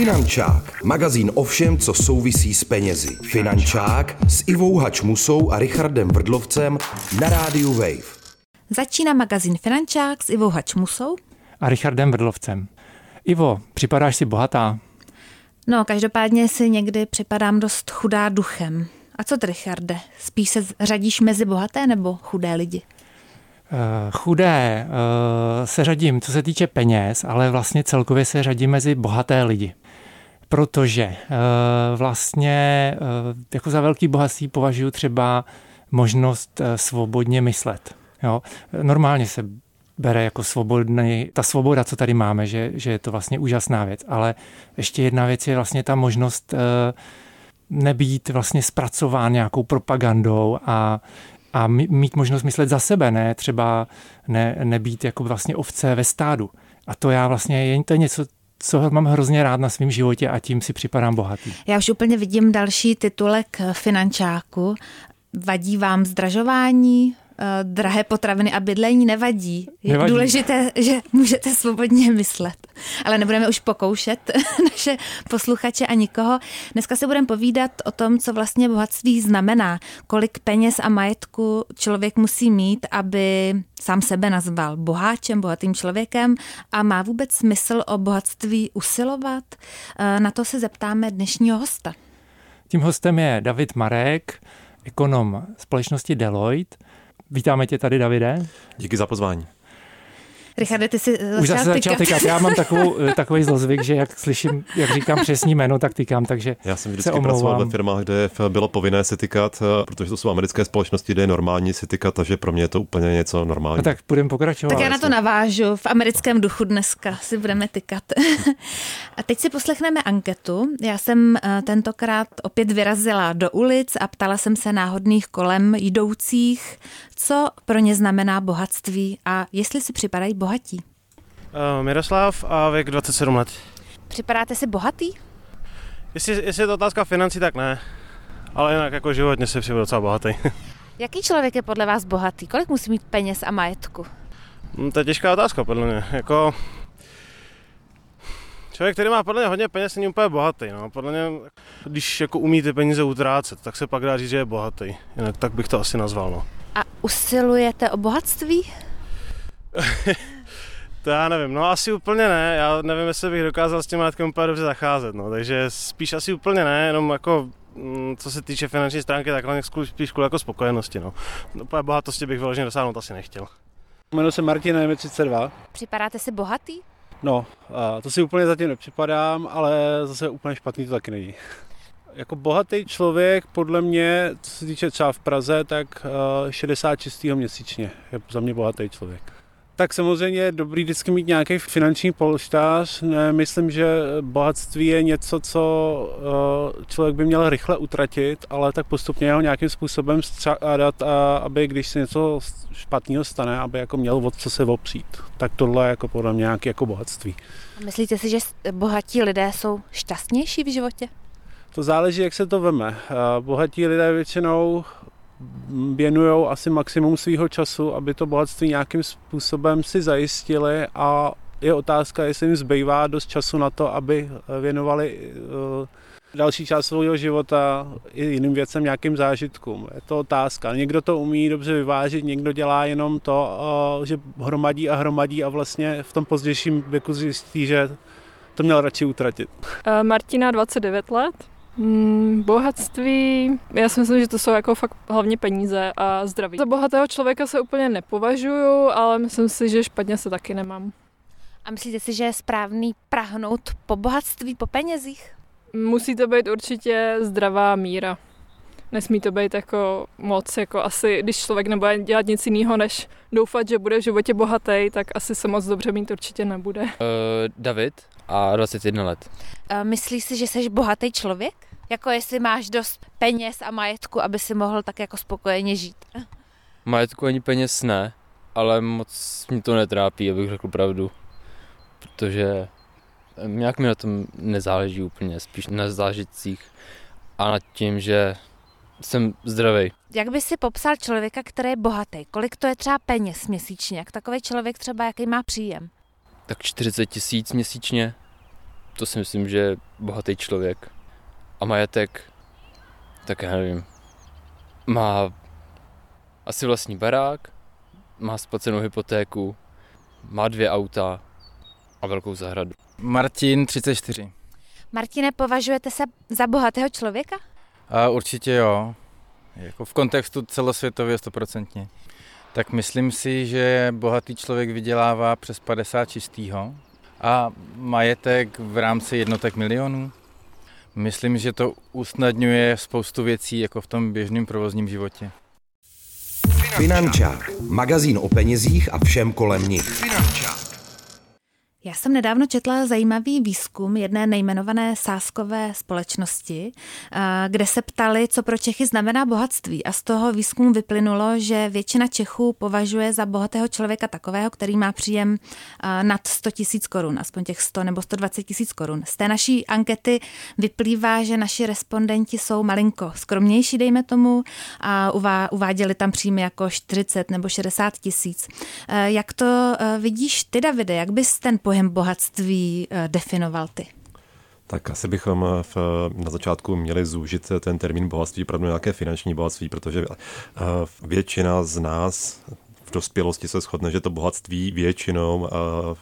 Finančák, magazín o všem, co souvisí s penězi. Finančák s Ivou Hačmusou a Richardem Vrdlovcem na rádiu Wave. Začíná magazín Finančák s Ivou Hačmusou a Richardem Vrdlovcem. Ivo, připadáš si bohatá? No, každopádně si někdy připadám dost chudá duchem. A co ty, Richarde? Spíš se řadíš mezi bohaté nebo chudé lidi? Uh, chudé uh, se řadím, co se týče peněz, ale vlastně celkově se řadím mezi bohaté lidi. Protože uh, vlastně jako za velký bohatství považuji třeba možnost svobodně myslet. Jo? Normálně se bere jako svobodný, ta svoboda, co tady máme, že, že je to vlastně úžasná věc. Ale ještě jedna věc je vlastně ta možnost nebýt vlastně zpracován nějakou propagandou a, a mít možnost myslet za sebe, ne třeba ne, nebýt jako vlastně ovce ve stádu. A to já vlastně, je to něco, co mám hrozně rád na svém životě a tím si připadám bohatý. Já už úplně vidím další titulek finančáku. Vadí vám zdražování, Eh, drahé potraviny a bydlení nevadí. Je nevadí. důležité, že můžete svobodně myslet. Ale nebudeme už pokoušet naše posluchače a nikoho. Dneska se budeme povídat o tom, co vlastně bohatství znamená. Kolik peněz a majetku člověk musí mít, aby sám sebe nazval boháčem, bohatým člověkem a má vůbec smysl o bohatství usilovat? Eh, na to se zeptáme dnešního hosta. Tím hostem je David Marek, ekonom společnosti Deloitte Vítáme tě tady, Davide. Díky za pozvání. Richarde, ty jsi Už zase začal tykat. Já mám takovou, eh, takový zlozvyk, že jak slyším, jak říkám přesní jméno, tak tykám, takže Já jsem vždycky pracoval ve firmách, kde bylo povinné si tykat, eh, protože to jsou americké společnosti, kde je normální si tykat, takže pro mě je to úplně něco normální. No tak budeme pokračovat. Tak já na to navážu. V americkém duchu dneska si budeme tykat. a teď si poslechneme anketu. Já jsem eh, tentokrát opět vyrazila do ulic a ptala jsem se náhodných kolem jdoucích, co pro ně znamená bohatství a jestli si připadají bohatí. Uh, Miroslav a věk 27 let. Připadáte si bohatý? Jestli, jestli je to otázka financí, tak ne. Ale jinak jako životně se připadá docela bohatý. Jaký člověk je podle vás bohatý? Kolik musí mít peněz a majetku? No, to je těžká otázka podle mě. Jako, Člověk, který má podle mě hodně peněz, není úplně bohatý. No. Podle mě, když jako umí ty peníze utrácet, tak se pak dá říct, že je bohatý. Jinak tak bych to asi nazval. No. A usilujete o bohatství? to já nevím, no asi úplně ne, já nevím, jestli bych dokázal s tím majetkem úplně dobře zacházet, no, takže spíš asi úplně ne, jenom jako mm, co se týče finanční stránky, tak spíš kvůli jako spokojenosti, no. Úplně bohatosti bych vyloženě dosáhnout asi nechtěl. Jmenuji se Martin, je 32. Připadáte si bohatý? No, to si úplně zatím nepřipadám, ale zase úplně špatný to taky není. Jako bohatý člověk, podle mě, co se týče třeba v Praze, tak 60 čistého měsíčně je za mě bohatý člověk. Tak samozřejmě je dobrý vždycky mít nějaký finanční polštář. Myslím, že bohatství je něco, co eh, člověk by měl rychle utratit, ale tak postupně ho nějakým způsobem střádat, aby když se něco špatného stane, aby jako měl od co se opřít. Tak tohle je jako podle mě nějaké jako bohatství. A myslíte si, že bohatí lidé jsou šťastnější v životě? To záleží, jak se to veme. Eh, bohatí lidé většinou věnují asi maximum svého času, aby to bohatství nějakým způsobem si zajistili a je otázka, jestli jim zbývá dost času na to, aby věnovali eh, další část svého života i jiným věcem, nějakým zážitkům. Je to otázka. Někdo to umí dobře vyvážit, někdo dělá jenom to, eh, že hromadí a hromadí a vlastně v tom pozdějším věku zjistí, že to měl radši utratit. Martina, 29 let. Hmm, bohatství, já si myslím, že to jsou jako fakt hlavně peníze a zdraví. Za bohatého člověka se úplně nepovažuju, ale myslím si, že špatně se taky nemám. A myslíte si, že je správný prahnout po bohatství, po penězích? Musí to být určitě zdravá míra. Nesmí to být jako moc, jako asi, když člověk nebude dělat nic jiného, než doufat, že bude v životě bohatý, tak asi se moc dobře mít určitě nebude. Uh, David a 21 let. Uh, myslíš si, že jsi bohatý člověk? Jako jestli máš dost peněz a majetku, aby si mohl tak jako spokojeně žít. Majetku ani peněz ne, ale moc mě to netrápí, abych řekl pravdu. Protože nějak mi na tom nezáleží úplně, spíš na zážitcích a nad tím, že jsem zdravý. Jak by si popsal člověka, který je bohatý? Kolik to je třeba peněz měsíčně? Jak takový člověk třeba, jaký má příjem? Tak 40 tisíc měsíčně to si myslím, že je bohatý člověk. A majetek, tak já nevím, má asi vlastní barák, má splacenou hypotéku, má dvě auta a velkou zahradu. Martin, 34. Martine, považujete se za bohatého člověka? A určitě jo. Jako v kontextu celosvětově stoprocentně. Tak myslím si, že bohatý člověk vydělává přes 50 čistýho a majetek v rámci jednotek milionů. Myslím, že to usnadňuje spoustu věcí jako v tom běžném provozním životě. Finančák. Magazín o penězích a všem kolem nich. Finančák. Já jsem nedávno četla zajímavý výzkum jedné nejmenované sáskové společnosti, eh, kde se ptali, co pro Čechy znamená bohatství. A z toho výzkumu vyplynulo, že většina Čechů považuje za bohatého člověka takového, který má příjem eh, nad 100 tisíc korun, aspoň těch 100 nebo 120 tisíc korun. Z té naší ankety vyplývá, že naši respondenti jsou malinko skromnější, dejme tomu, a uváděli tam příjmy jako 40 nebo 60 tisíc. Eh, jak to vidíš ty, Davide? Jak bys ten pojem bohatství eh, definoval ty? Tak asi bychom eh, v, na začátku měli zúžit ten termín bohatství pro nějaké finanční bohatství, protože eh, většina z nás v dospělosti se shodne, že to bohatství většinou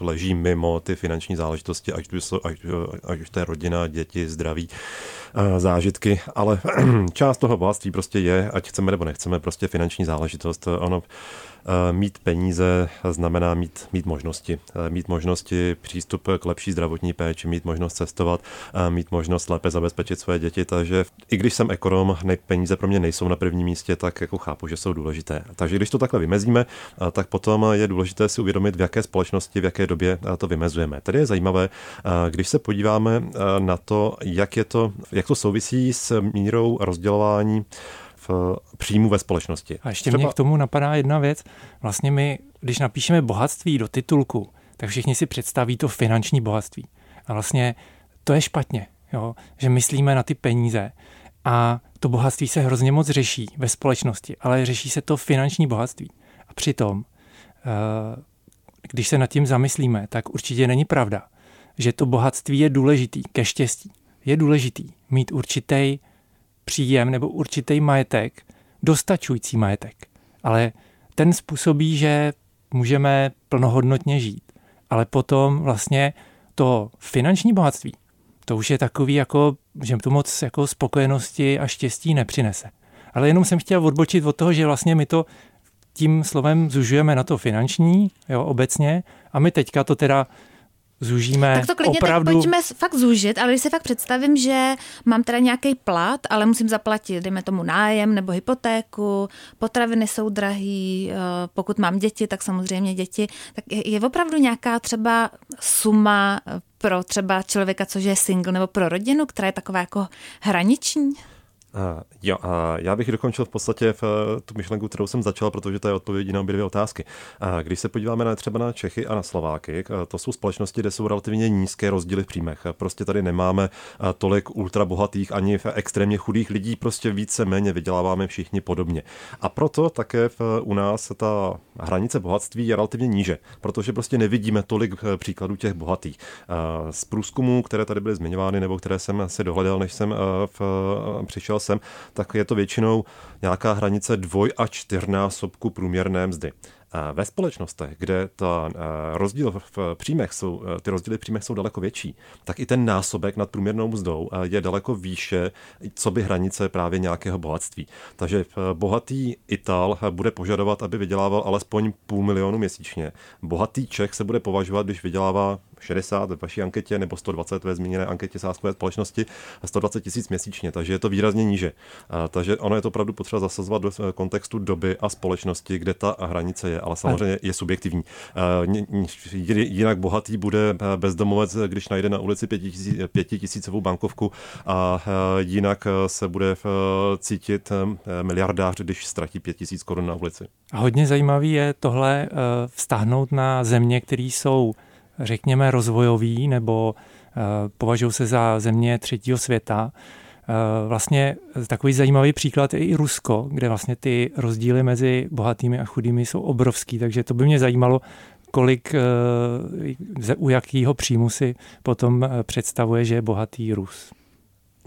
leží mimo ty finanční záležitosti, ať už, ať, ať už to je rodina, děti, zdraví, zážitky, ale část toho bohatství prostě je, ať chceme nebo nechceme, prostě finanční záležitost. Ono Eh, mít peníze znamená mít, mít možnosti. Eh, mít možnosti, přístup k lepší zdravotní péči, mít možnost cestovat, eh, mít možnost lépe zabezpečit své děti. Takže i když jsem ekonom, peníze pro mě nejsou na prvním místě, tak jako chápu, že jsou důležité. Takže když to takhle vymezíme, tak potom je důležité si uvědomit, v jaké společnosti, v jaké době to vymezujeme. Tady je zajímavé, když se podíváme na to, jak, je to, jak to souvisí s mírou rozdělování příjmu ve společnosti. A ještě Třeba... mě k tomu napadá jedna věc. Vlastně my, když napíšeme bohatství do titulku, tak všichni si představí to finanční bohatství. A vlastně to je špatně, jo? že myslíme na ty peníze a to bohatství se hrozně moc řeší ve společnosti, ale řeší se to finanční bohatství. A přitom, eh, když se nad tím zamyslíme, tak určitě není pravda, že to bohatství je důležitý ke štěstí. Je důležitý mít určitý příjem nebo určitý majetek, dostačující majetek. Ale ten způsobí, že můžeme plnohodnotně žít. Ale potom vlastně to finanční bohatství, to už je takový, jako, že to moc jako spokojenosti a štěstí nepřinese. Ale jenom jsem chtěl odbočit od toho, že vlastně my to tím slovem zužujeme na to finanční, jo, obecně, a my teďka to teda zúžíme Tak to klidně opravdu... teď pojďme fakt zúžit, ale když si fakt představím, že mám teda nějaký plat, ale musím zaplatit, dejme tomu nájem nebo hypotéku, potraviny jsou drahý, eh, pokud mám děti, tak samozřejmě děti, tak je, je opravdu nějaká třeba suma eh, pro třeba člověka, což je single, nebo pro rodinu, která je taková jako hraniční? Uh, jo, a já bych dokončil v podstatě v, uh, tu myšlenku, kterou jsem začal, protože to je odpověď na obě dvě otázky. Uh, když se podíváme na třeba na Čechy a na Slováky, uh, to jsou společnosti, kde jsou relativně nízké rozdíly v příjmech. Prostě tady nemáme uh, tolik ultrabohatých ani v extrémně chudých lidí, prostě více méně vyděláváme všichni podobně. A proto také v, u nás ta hranice bohatství je relativně níže, protože prostě nevidíme tolik příkladů těch bohatých. Uh, z průzkumů, které tady byly zmiňovány, nebo které jsem si dohledal, než jsem uh, v, uh, přišel jsem, tak je to většinou nějaká hranice dvoj a čtyřnásobku průměrné mzdy. Ve společnostech, kde ta rozdíl v příjmech jsou, ty rozdíly v příjmech jsou daleko větší, tak i ten násobek nad průměrnou mzdou je daleko výše, co by hranice právě nějakého bohatství. Takže bohatý Ital bude požadovat, aby vydělával alespoň půl milionu měsíčně. Bohatý Čech se bude považovat, když vydělává 60 ve vaší anketě nebo 120 ve zmíněné anketě sáskové společnosti 120 tisíc měsíčně, takže je to výrazně níže. Takže ono je to opravdu potřeba zasazovat do kontextu doby a společnosti, kde ta hranice je, ale samozřejmě je subjektivní. Jinak bohatý bude bezdomovec, když najde na ulici pětitisícovou bankovku a jinak se bude cítit miliardář, když ztratí pět tisíc korun na ulici. A hodně zajímavý je tohle vztáhnout na země, které jsou řekněme, rozvojový nebo eh, považují se za země třetího světa. Eh, vlastně takový zajímavý příklad je i Rusko, kde vlastně ty rozdíly mezi bohatými a chudými jsou obrovský, takže to by mě zajímalo, kolik, u jakého příjmu si potom představuje, že je bohatý Rus.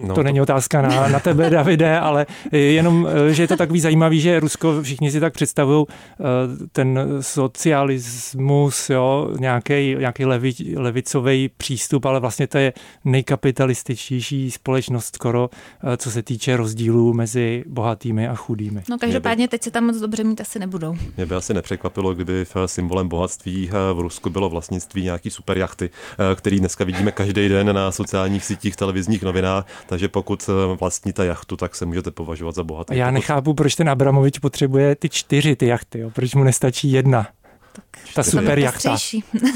No, to, to není otázka na, na tebe, Davide, ale jenom, že je to takový zajímavý, že Rusko, všichni si tak představují eh, ten socialismus, jo, nějaký, nějaký levi, levicový přístup, ale vlastně to je nejkapitalističtější společnost skoro, eh, co se týče rozdílů mezi bohatými a chudými. No každopádně teď se tam moc dobře mít asi nebudou. Mě by asi nepřekvapilo, kdyby symbolem bohatství eh, v Rusku bylo vlastnictví nějaký superjachty, který dneska vidíme každý den na sociálních sítích, televizních novinách takže pokud eh, vlastníte jachtu, tak se můžete považovat za bohatý. Já nechápu, proč ten Abramovič potřebuje ty čtyři ty jachty, jo? proč mu nestačí jedna. Tak ta super jachta,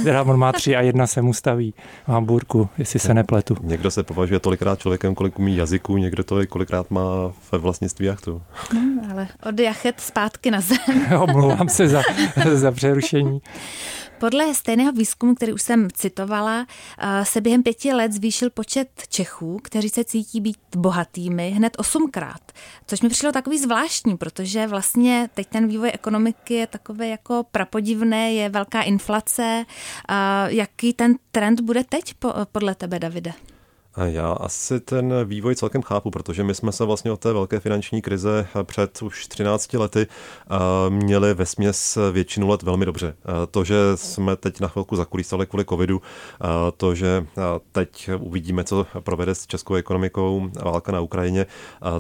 která on má tři a jedna se mu staví v Hamburku, jestli se nepletu. Někdo se považuje tolikrát člověkem, kolik umí jazyků, někdo to kolikrát má ve vlastnictví jachtu. No, ale od jachet zpátky na zem. Omlouvám se za, za přerušení. Podle stejného výzkumu, který už jsem citovala, eh, se během pěti let zvýšil počet Čechů, kteří se cítí být bohatými hned osmkrát. Což mi přišlo takový zvláštní, protože vlastně teď ten vývoj ekonomiky je takové jako prapodivné, je velká inflace. Jaký ten trend bude teď podle tebe, Davide? Já asi ten vývoj celkem chápu, protože my jsme se vlastně od té velké finanční krize před už 13 lety měli ve směs většinu let velmi dobře. To, že jsme teď na chvilku zakulísali kvůli covidu, to, že teď uvidíme, co provede s českou ekonomikou válka na Ukrajině,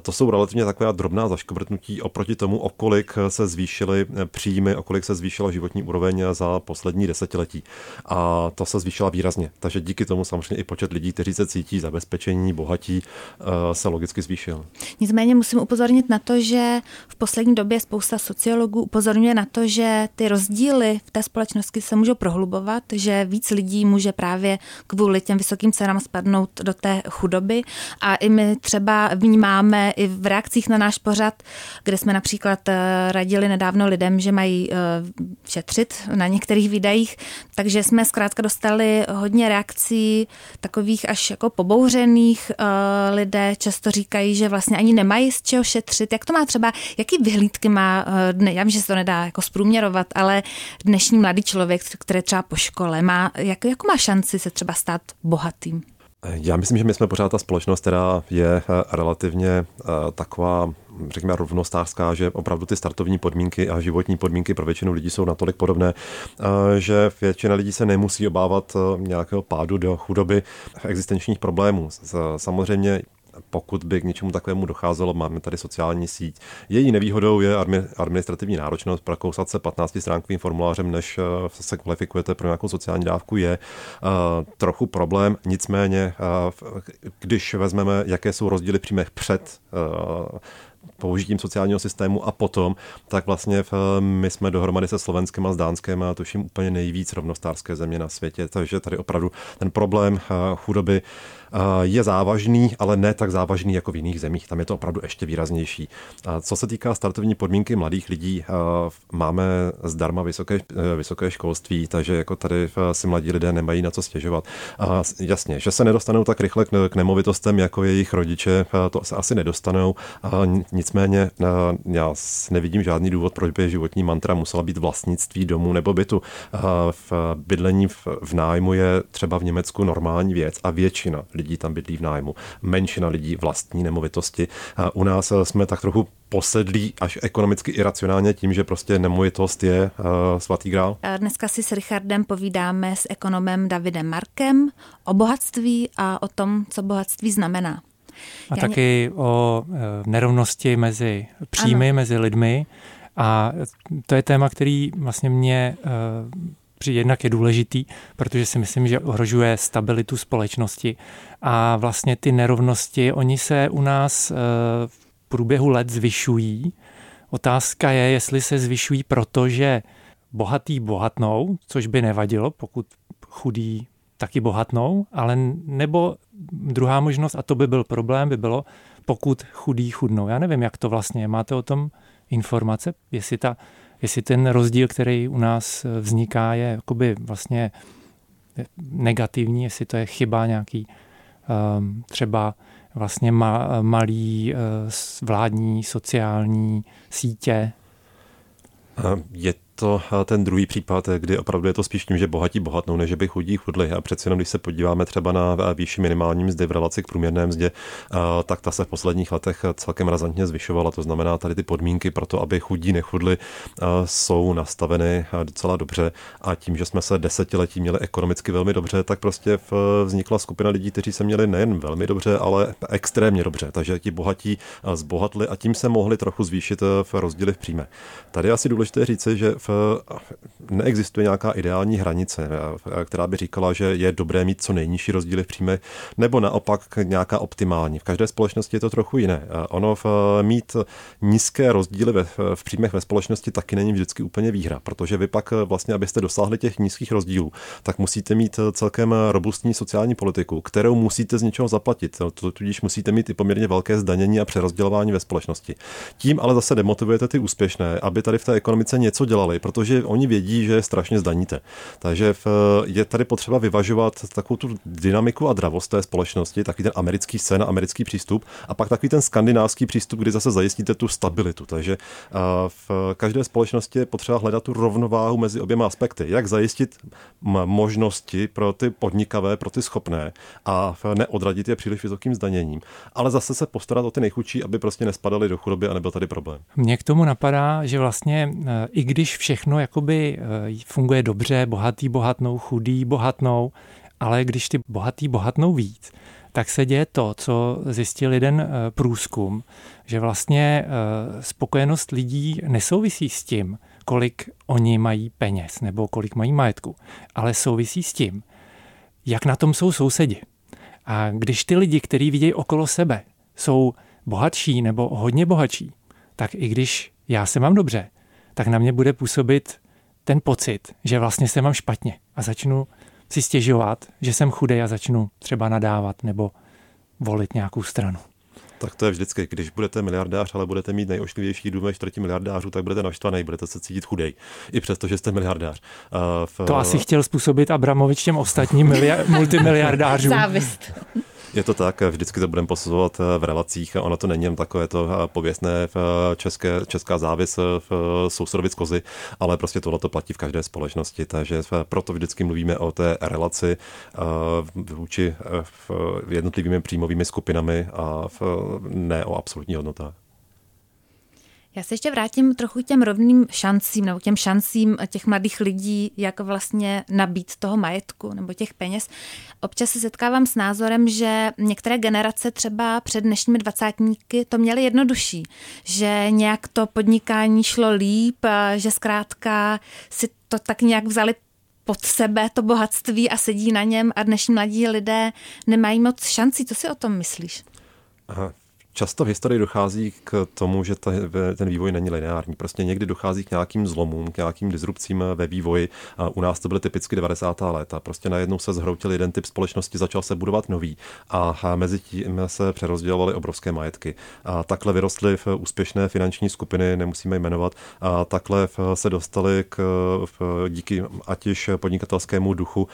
to jsou relativně taková drobná zaškobrtnutí oproti tomu, o kolik se zvýšily příjmy, o kolik se zvýšila životní úroveň za poslední desetiletí. A to se zvýšila výrazně. Takže díky tomu samozřejmě i počet lidí, kteří se cítí zabezpečení, bohatí eh, se logicky zvýšil. Nicméně musím upozornit na to, že v poslední době spousta sociologů upozorňuje na to, že ty rozdíly v té společnosti se můžou prohlubovat, že víc lidí může právě kvůli těm vysokým cenám spadnout do té chudoby. A i my třeba vnímáme i v reakcích na náš pořad, kde jsme například eh, radili nedávno lidem, že mají eh, šetřit na některých výdajích, takže jsme zkrátka dostali hodně reakcí takových až jako pobou pobouřených uh, lidé často říkají, že vlastně ani nemají z čeho šetřit. Jak to má třeba, jaký vyhlídky má, uh, dne, já vím, že se to nedá jako zprůměrovat, ale dnešní mladý člověk, který třeba po škole, má, jak, jak má šanci se třeba stát bohatým? Já myslím, že my jsme pořád ta společnost, která je eh, relativně taková, řekněme, rovnostářská, že opravdu ty startovní podmínky a životní podmínky pro většinu lidí jsou natolik podobné, že většina lidí se nemusí obávat nějakého pádu do chudoby existenčních problémů. Samozřejmě pokud by k něčemu takovému docházelo, máme tady sociální síť. Její nevýhodou je administrativní náročnost. Prokousat se 15 stránkovým formulářem, než eh, se kvalifikujete pro nějakou sociální dávku, je uh, trochu problém. Nicméně, uh, když vezmeme, jaké jsou rozdíly příjmech před použitím sociálního systému a potom, tak vlastně v, my jsme dohromady se Slovenskem a s Dánskem a tuším úplně nejvíc rovnostářské země na světě, takže tady opravdu ten problém chudoby je závažný, ale ne tak závažný jako v jiných zemích. Tam je to opravdu ještě výraznější. Co se týká startovní podmínky mladých lidí, máme zdarma vysoké, vysoké školství, takže jako tady si mladí lidé nemají na co stěžovat. A jasně, že se nedostanou tak rychle k nemovitostem jako jejich rodiče, to se asi nedostanou. A nicméně já nevidím žádný důvod, proč by životní mantra musela být vlastnictví domu nebo bytu. V bydlení v nájmu je třeba v Německu normální věc a většina lidí tam bydlí v nájmu, menšina lidí vlastní nemovitosti. U nás eh, jsme tak trochu posedlí až ekonomicky iracionálně tím, že prostě nemovitost je svatý grál? Dneska si s Richardem povídáme s ekonomem Davidem Markem o bohatství a o tom, co bohatství znamená. A Já taky ně... o uh, nerovnosti mezi příjmy, ano. mezi lidmi. A to je téma, který vlastně mě uh, jednak je důležitý, protože si myslím, že ohrožuje stabilitu společnosti a vlastně ty nerovnosti, oni se u nás eh, v průběhu let zvyšují. Otázka je, jestli se zvyšují proto, že bohatý bohatnou, což by nevadilo, pokud chudí taky bohatnou, ale nebo druhá možnost, a to by byl problém, by bylo, pokud chudí chudnou. Já nevím, jak to vlastně je. Máte o tom informace, jestli ta jestli ten rozdíl, který u nás eh, vzniká, je jakoby vlastně negativní, jestli to je chyba nějaký um, třeba vlastně ma, malý uh, vládní sociální sítě. Je to ten druhý případ, kdy opravdu je to spíš tím, že bohatí bohatnou, než by chudí chudli. A přeci jenom, když se podíváme třeba na výši minimální mzdy v relaci k průměrné mzdě, tak ta se v posledních letech celkem razantně zvyšovala. To znamená, tady ty podmínky pro to, aby chudí nechudli, jsou nastaveny docela dobře. A tím, že jsme se desetiletí měli ekonomicky velmi dobře, tak prostě vznikla skupina lidí, kteří se měli nejen velmi dobře, ale extrémně dobře. Takže ti bohatí zbohatli a tím se mohli trochu zvýšit v rozdíly v příjme. Tady asi důležité říci, že v, neexistuje nějaká ideální hranice, která by říkala, že je dobré mít co nejnižší rozdíly v příjme, nebo naopak nějaká optimální. V každé společnosti je to trochu jiné. Ono v, mít nízké rozdíly ve, v příjmech ve společnosti taky není vždycky úplně výhra, protože vy pak vlastně, abyste dosáhli těch nízkých rozdílů, tak musíte mít celkem robustní sociální politiku, kterou musíte z něčeho zaplatit. Tudíž musíte mít i poměrně velké zdanění a přerozdělování ve společnosti. Tím ale zase demotivujete ty úspěšné, aby tady v té ekonomice něco dělali, protože oni vědí, že je strašně zdaníte. Takže v, je tady potřeba vyvažovat takovou tu dynamiku a dravost té společnosti, takový ten americký sen, americký přístup a pak takový ten skandinávský přístup, kdy zase zajistíte tu stabilitu. Takže v každé společnosti je potřeba hledat tu rovnováhu mezi oběma aspekty. Jak zajistit možnosti pro ty podnikavé, pro ty schopné a neodradit je příliš vysokým zdaněním, ale zase se postarat o ty nejchudší, aby prostě nespadali do chudoby a nebyl tady problém. Mně k tomu napadá, že vlastně eh, i když všechno jakoby eh, funguje dobře, bohatý bohatnou, chudý bohatnou, ale když ty bohatý bohatnou víc, tak se děje to, co zjistil jeden eh, průzkum, že vlastně spokojenost lidí nesouvisí s tím, kolik oni mají peněz nebo kolik mají majetku, ale souvisí s tím, jak na tom jsou sousedi. A když ty lidi, kteří vidějí okolo sebe, jsou bohatší nebo hodně bohatší, tak i když já se mám dobře, tak na mě bude působit ten pocit, že vlastně se mám špatně a začnu si stěžovat, že jsem chudej a začnu třeba nadávat nebo volit nějakou stranu. Tak to je vždycky, když budete miliardář, ale budete mít nejošklivější dům čtvrtí miliardářů, tak budete naštvaný, budete se cítit chudej, i přesto, že jste miliardář. Uh, v... To asi chtěl způsobit Abramovič těm ostatním milia- multimiliardářům. Závist. Je to tak, vždycky to budeme posuzovat eh, v relacích. Ono to není jen takové to eh, pověstné v eh, české, česká závis v sousedovic kozy, ale prostě tohle to platí v každé společnosti. Takže proto vždycky mluvíme o té relaci vůči jednotlivými příjmovými skupinami a ne o absolutní hodnotách. Já se ještě vrátím trochu k těm rovným šancím, nebo těm šancím těch mladých lidí, jak vlastně nabít toho majetku nebo těch peněz. Občas se setkávám s názorem, že některé generace třeba před dnešními dvacátníky to měly jednodušší, že nějak to podnikání šlo líp, že zkrátka si to tak nějak vzali pod sebe to bohatství a sedí na něm a dnešní mladí lidé nemají moc šancí. Co si o tom myslíš? Často v historii dochází k tomu, že ten vývoj není lineární. Prostě někdy dochází k nějakým zlomům, k nějakým disrupcím ve vývoji. U nás to byly typicky 90. léta. Prostě najednou se zhroutil jeden typ společnosti, začal se budovat nový a mezi tím se přerozdělovaly obrovské majetky. A takhle vyrostly v úspěšné finanční skupiny, nemusíme jmenovat, a takhle se dostali k, díky ať již podnikatelskému duchu,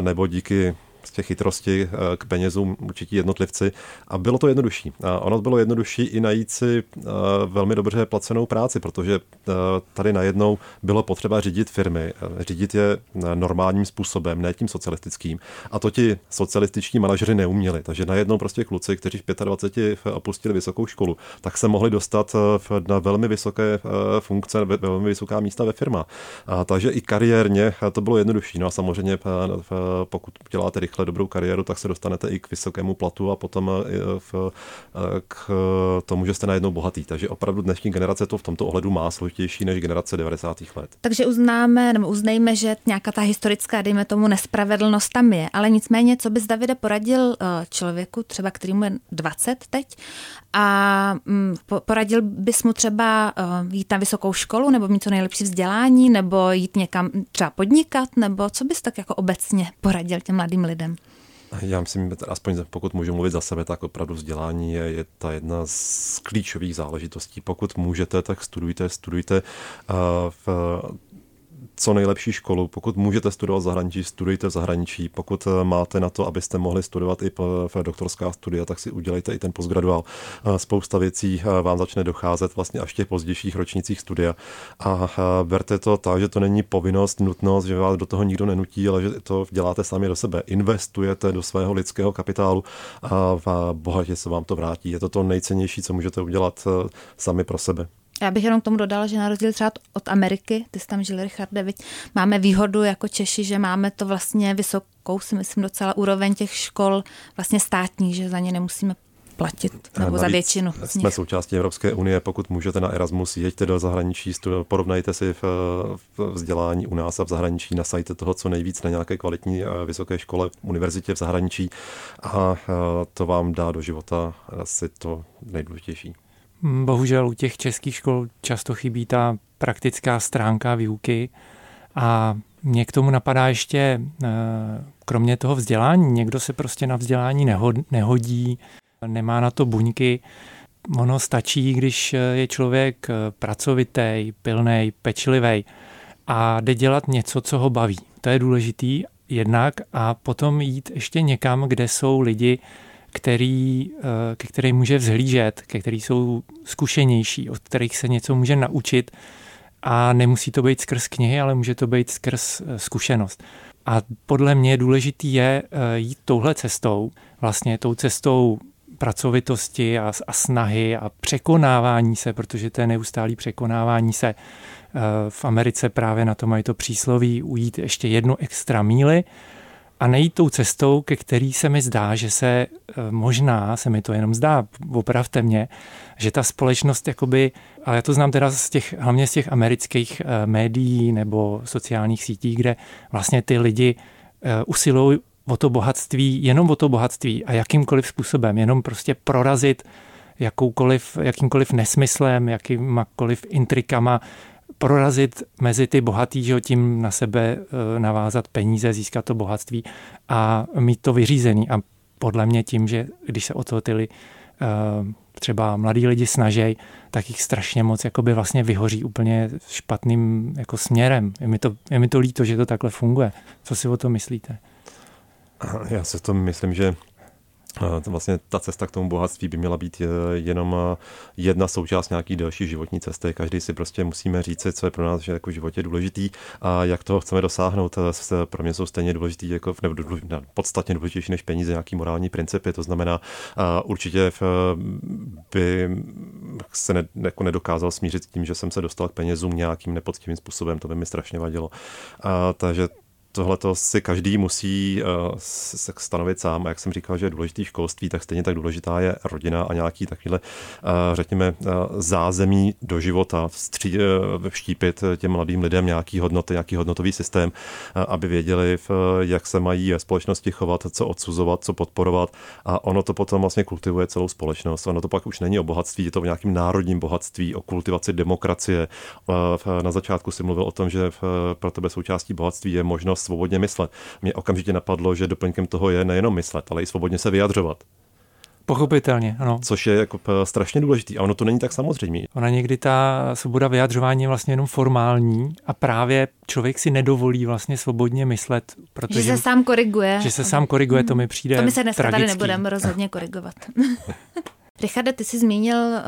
nebo díky těch chytrosti eh, k penězům určitě jednotlivci a bylo to jednodušší. Ono bylo jednodušší i najít si eh, velmi dobře placenou práci, protože eh, tady najednou bylo potřeba řídit firmy, řídit je normálním způsobem, ne tím socialistickým. A to ti socialističní manažeři neuměli. Takže najednou prostě kluci, kteří v 25 opustili vysokou školu, tak se mohli dostat na velmi vysoké funkce, velmi vysoká místa ve firmách. A takže i kariérně to bylo jednodušší. No a samozřejmě pokud děláte rychle rychle dobrou kariéru, tak se dostanete i k vysokému platu a potom eh, v, eh, k tomu, že jste najednou bohatý. Takže opravdu dnešní generace to v tomto ohledu má složitější než generace 90. let. Takže uznáme nebo uznejme, že nějaká ta historická, dejme tomu, nespravedlnost tam je. Ale nicméně, co bys Davide poradil eh, člověku, třeba kterýmu je 20 teď, a mm, poradil bys mu třeba jít na vysokou školu, nebo mít co nejlepší vzdělání, nebo jít někam třeba podnikat, nebo co bys tak jako obecně poradil těm mladým lidem? Lidem? Já myslím, aspoň pokud můžu mluvit za sebe, tak opravdu vzdělání je, je ta jedna z klíčových záležitostí. Pokud můžete, tak studujte, studujte. Uh, v, co nejlepší školu. Pokud můžete studovat v zahraničí, studujte v zahraničí. Pokud eh, máte na to, abyste mohli studovat i v doktorská studia, tak si udělejte i ten postgraduál. Eh, spousta věcí eh, vám začne docházet vlastně až v těch pozdějších ročnících studia. A berte to tak, že to není povinnost, nutnost, že vás do toho nikdo nenutí, ale že to děláte sami do sebe. Investujete do svého lidského kapitálu a bohatě se vám to vrátí. Je to to nejcennější, co můžete udělat sami pro sebe. Já bych jenom k tomu dodala, že na rozdíl třeba od Ameriky, ty jsi tam žil, Richarde, viď, máme výhodu jako Češi, že máme to vlastně vysokou, si myslím, docela úroveň těch škol vlastně státních, že za ně nemusíme platit, nebo za většinu. Jsme součástí Evropské unie, pokud můžete na Erasmus, jeďte do zahraničí, porovnajte si v, v vzdělání u nás a v zahraničí, nasajte toho co nejvíc na nějaké kvalitní eh, vysoké škole, univerzitě v zahraničí a eh, to vám dá do života asi to nejdůležitější. Bohužel u těch českých škol často chybí ta praktická stránka výuky a mě k tomu napadá ještě, eh, kromě toho vzdělání, někdo se prostě na vzdělání nehodí, nemá na to buňky. Ono stačí, když je člověk eh, pracovitý, pilný, pečlivý a jde dělat něco, co ho baví. To je důležitý jednak a potom jít ještě někam, kde jsou lidi, který, eh, ke kterým může vzhlížet, ke který jsou zkušenější, od kterých se něco může naučit a nemusí to být skrz knihy, ale může to být skrz eh, zkušenost. A podle mě důležitý je eh, jít touhle cestou, vlastně tou cestou pracovitosti a, a snahy a překonávání se, protože to je neustálý překonávání se. V Americe právě na to mají to přísloví ujít ještě jednu extra míly a nejít tou cestou, ke který se mi zdá, že se e, možná, se mi to jenom zdá, opravte mě, že ta společnost jakoby, ale já to znám teda z těch, hlavně z těch amerických e, médií nebo sociálních sítí, kde vlastně ty lidi e, usilují o to bohatství, jenom o to bohatství a jakýmkoliv způsobem, jenom prostě prorazit jakoukoliv, jakýmkoliv nesmyslem, jakýmakoliv intrikama, prorazit mezi ty bohatý, že tím na sebe eh, navázat peníze, získat to bohatství a mít to vyřízený. A podle mě tím, že když se o to ty třeba mladí lidi snaží, tak jich strašně moc jakoby vlastně vyhoří úplně špatným jako směrem. Je mi, to, je mi to líto, že to takhle funguje. Co si o to myslíte? Já si to myslím, že Vlastně ta cesta k tomu bohatství by měla být eh, jenom eh, jedna součást nějaký delší životní cesty. Každý si prostě musíme říct, co je pro nás že jako v životě důležitý a jak toho chceme dosáhnout. Eh, pro mě jsou stejně důležitý, jako, nebo podstatně důležitější než peníze, nějaký morální principy. To znamená, určitě by se ne, jako nedokázal smířit s tím, že jsem se dostal k penězům nějakým nepoctivým způsobem. To by mi strašně vadilo. A, takže tohle to si každý musí uh, stanovit sám. A jak jsem říkal, že je důležitý školství, tak stejně tak důležitá je rodina a nějaký takovýhle, uh, řekněme, uh, zázemí do života, vstří, vštípit těm mladým lidem nějaký hodnoty, nějaký hodnotový systém, aby věděli, jak se mají ve společnosti chovat, co odsuzovat, co podporovat. A ono to potom vlastně kultivuje celou společnost. Ono to pak už není o bohatství, je to v nějakém národním bohatství, o kultivaci demokracie. Na začátku si mluvil o tom, že pro tebe součástí bohatství je možnost svobodně myslet. Mě okamžitě napadlo, že doplňkem toho je nejenom myslet, ale i svobodně se vyjadřovat. Pochopitelně, ano. Což je jako strašně důležitý a ono to není tak samozřejmé. Ona někdy ta svoboda vyjadřování je vlastně jenom formální a právě člověk si nedovolí vlastně svobodně myslet, protože... Že se sám koriguje. Že se sám koriguje, to mi přijde To my se dneska tragický. tady nebudeme rozhodně korigovat. Richarde, ty jsi zmínil uh,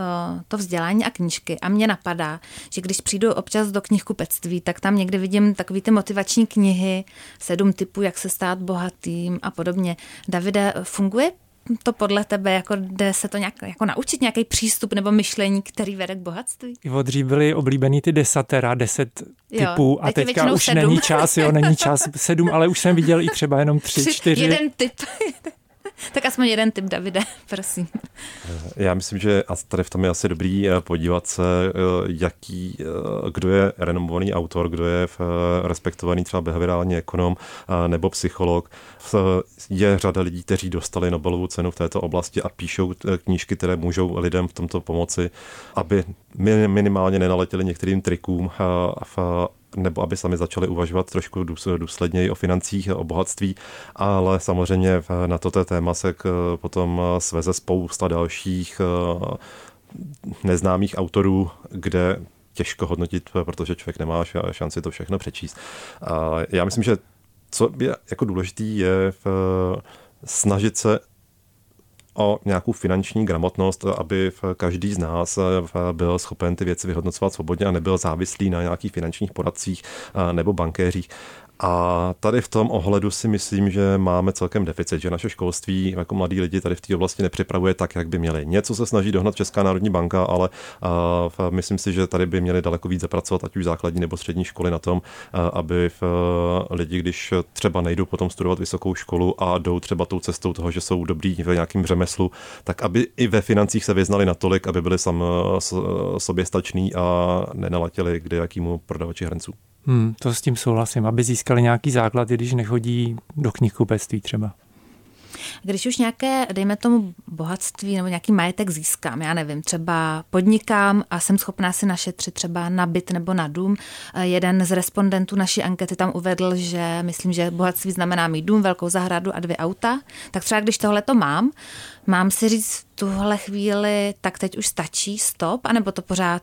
to vzdělání a knížky a mě napadá, že když přijdu občas do knihkupectví, tak tam někdy vidím takový ty motivační knihy, sedm typů, jak se stát bohatým a podobně. Davide, funguje to podle tebe, jako jde se to nějak jako naučit, nějaký přístup nebo myšlení, který vede k bohatství? I dřív byly oblíbený ty desatera, deset typů jo, a teď teďka už sedm. není čas, jo, není čas sedm, ale už jsem viděl i třeba jenom tři, Tři, čtyři. Jeden typ. Tak aspoň jeden typ, Davide, prosím. Já myslím, že tady v tom je asi dobrý eh, podívat se, eh, jaký, eh, kdo je renomovaný autor, kdo je respektovaný třeba behaviorální ekonom nebo psycholog. Je řada lidí, kteří dostali Nobelovu cenu v této oblasti a píšou knížky, které můžou lidem v tomto pomoci, aby minimálně nenaletěli některým trikům nebo aby sami začali uvažovat trošku důsledněji o financích, o bohatství, ale samozřejmě na toto téma se potom sveze spousta dalších eh, neznámých autorů, kde těžko hodnotit, protože člověk nemá šanci to všechno přečíst. Já myslím, že co je jako důležitý, je snažit se o nějakou finanční gramotnost, aby každý z nás byl schopen ty věci vyhodnocovat svobodně a nebyl závislý na nějakých finančních poradcích nebo bankéřích. A tady v tom ohledu si myslím, že máme celkem deficit, že naše školství jako mladí lidi tady v té oblasti nepřipravuje tak, jak by měli. Něco se snaží dohnat Česká národní banka, ale uh, myslím si, že tady by měli daleko víc zapracovat, ať už základní nebo střední školy na tom, uh, aby uh, lidi, když třeba nejdou potom studovat vysokou školu a jdou třeba tou cestou toho, že jsou dobrý ve nějakém řemeslu, tak aby i ve financích se vyznali natolik, aby byli sam soběstační a nenalatěli kde jakýmu prodavači hrnců. Hmm, to s tím souhlasím, aby získali nějaký základ, když nechodí do knihkupectví třeba. Když už nějaké, dejme tomu, bohatství nebo nějaký majetek získám, já nevím, třeba podnikám a jsem schopná si našetřit třeba na byt nebo na dům. Jeden z respondentů naší ankety tam uvedl, že myslím, že bohatství znamená mít dům, velkou zahradu a dvě auta. Tak třeba když tohle to mám, mám si říct v tuhle chvíli, tak teď už stačí, stop, anebo to pořád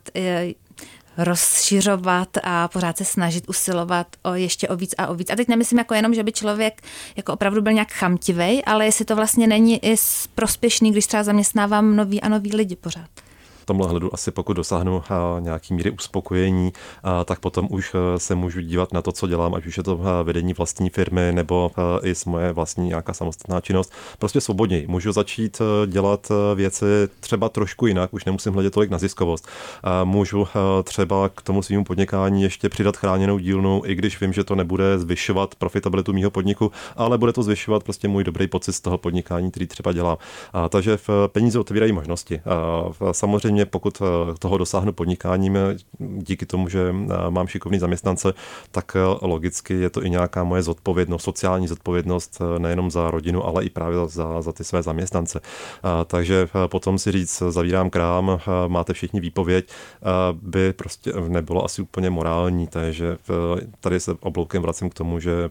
rozšiřovat a pořád se snažit usilovat o ještě o víc a o víc. A teď nemyslím jako jenom, že by člověk jako opravdu byl nějak chamtivej, ale jestli to vlastně není i prospěšný, když třeba zaměstnávám nový a nový lidi pořád tomhle hledu asi pokud dosáhnu nějaký míry uspokojení, tak potom už e, se můžu dívat na to, co dělám, ať už je to vedení vlastní firmy nebo i s moje vlastní nějaká samostatná činnost. Prostě svobodněji. Můžu začít dělat věci třeba trošku jinak, už nemusím hledět tolik na ziskovost. Můžu třeba k tomu svým podnikání ještě přidat chráněnou dílnu, i když vím, že to nebude zvyšovat profitabilitu mého podniku, ale bude to zvyšovat prostě můj dobrý pocit z toho podnikání, který třeba dělám. Takže v peníze otevírají možnosti. Samozřejmě samozřejmě pokud eh, toho dosáhnu podnikáním eh, díky tomu, že eh, mám šikovný zaměstnance, tak logicky je to i nějaká moje zodpovědnost, sociální zodpovědnost nejenom za rodinu, ale i právě za, za ty své zaměstnance. Takže potom si říct, zavírám krám, máte všichni výpověď, by prostě nebylo asi úplně morální, takže tady se obloukem vracím k tomu, že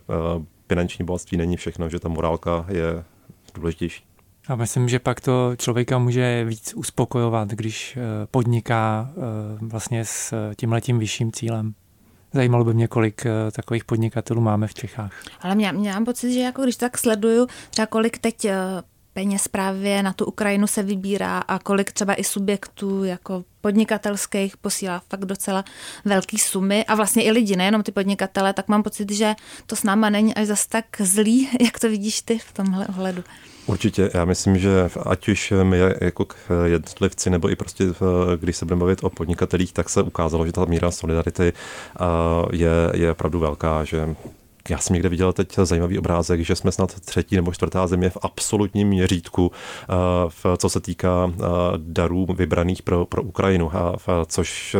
finanční bohatství není všechno, že ta morálka je důležitější. A myslím, že pak to člověka může víc uspokojovat, když eh, podniká eh, vlastně s eh, tímhletím vyšším cílem. Zajímalo by mě, kolik takových podnikatelů máme v Čechách. Ale mě, mě mám pocit, že jako když tak sleduju, třeba kolik teď peněz právě na tu Ukrajinu se vybírá a kolik třeba i subjektů jako podnikatelských posílá fakt docela velký sumy a vlastně i lidi, nejenom ty podnikatele, tak mám pocit, že to s náma není až zas tak zlý, jak to vidíš ty v tomhle ohledu. Určitě, já myslím, že ať už my jako jednotlivci, nebo i prostě, když se budeme bavit o podnikatelích, tak se ukázalo, že ta míra solidarity je, je opravdu velká, že já jsem někde viděl teď zajímavý obrázek, že jsme snad třetí nebo čtvrtá země v absolutním měřítku, v, co se týká darů vybraných pro, pro Ukrajinu, což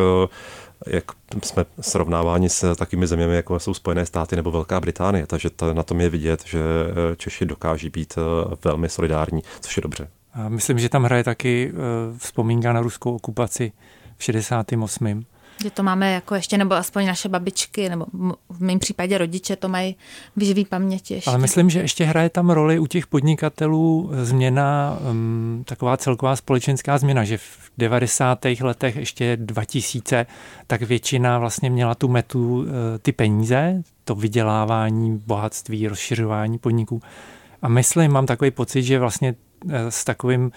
jak jsme srovnáváni s takými zeměmi, jako jsou Spojené státy nebo Velká Británie. Takže to, na tom je vidět, že eh, Češi dokáží být eh, velmi solidární, což je dobře. Myslím, že tam hraje taky eh, vzpomínka na ruskou okupaci v 68. Že to máme jako ještě, nebo aspoň naše babičky, nebo v mém případě rodiče to mají v živý paměti ještě. Ale myslím, že ještě hraje tam roli u těch podnikatelů změna, um, taková celková společenská změna, že v 90. letech ještě 2000, tak většina vlastně měla tu metu uh, ty peníze, to vydělávání, bohatství, rozšiřování podniků. A myslím, mám takový pocit, že vlastně uh, s takovým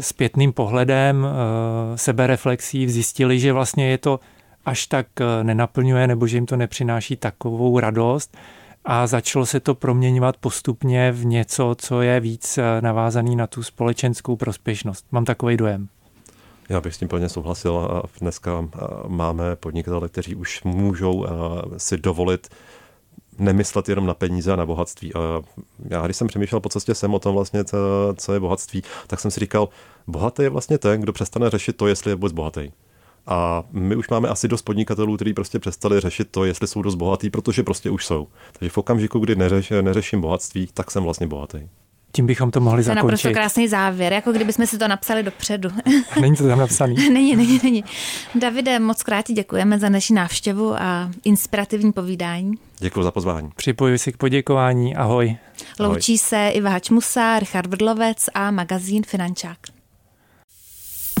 zpětným pohledem, uh, sebereflexí zjistili, že vlastně je to až tak eh, nenaplňuje nebo že jim to nepřináší takovou radost a začalo se to proměňovat postupně v něco, co je víc eh, navázaný na tu společenskou prospěšnost. Mám takový dojem. Já bych s tím plně souhlasil. Dneska eh, máme podnikatele, kteří už můžou si dovolit nemyslet jenom na peníze a na bohatství. A já, když jsem přemýšlel po cestě sem o tom vlastně, co je bohatství, tak jsem si říkal, bohatý je vlastně ten, kdo přestane řešit to, jestli je vůbec bohatý. A my už máme asi dost podnikatelů, kteří prostě přestali řešit to, jestli jsou dost bohatý, protože prostě už jsou. Takže v okamžiku, kdy neřeš, neřeším bohatství, tak jsem vlastně bohatý. Tím bychom to mohli to zakončit. To je naprosto krásný závěr, jako kdybychom si to napsali dopředu. Není to tam napsaný. není, není, není. Davide, moc krát děkujeme za naši návštěvu a inspirativní povídání. Děkuji za pozvání. Připojuji si k poděkování. Ahoj. Loučí Ahoj. se Iva Hačmusa, Richard Vrdlovec a magazín Finančák.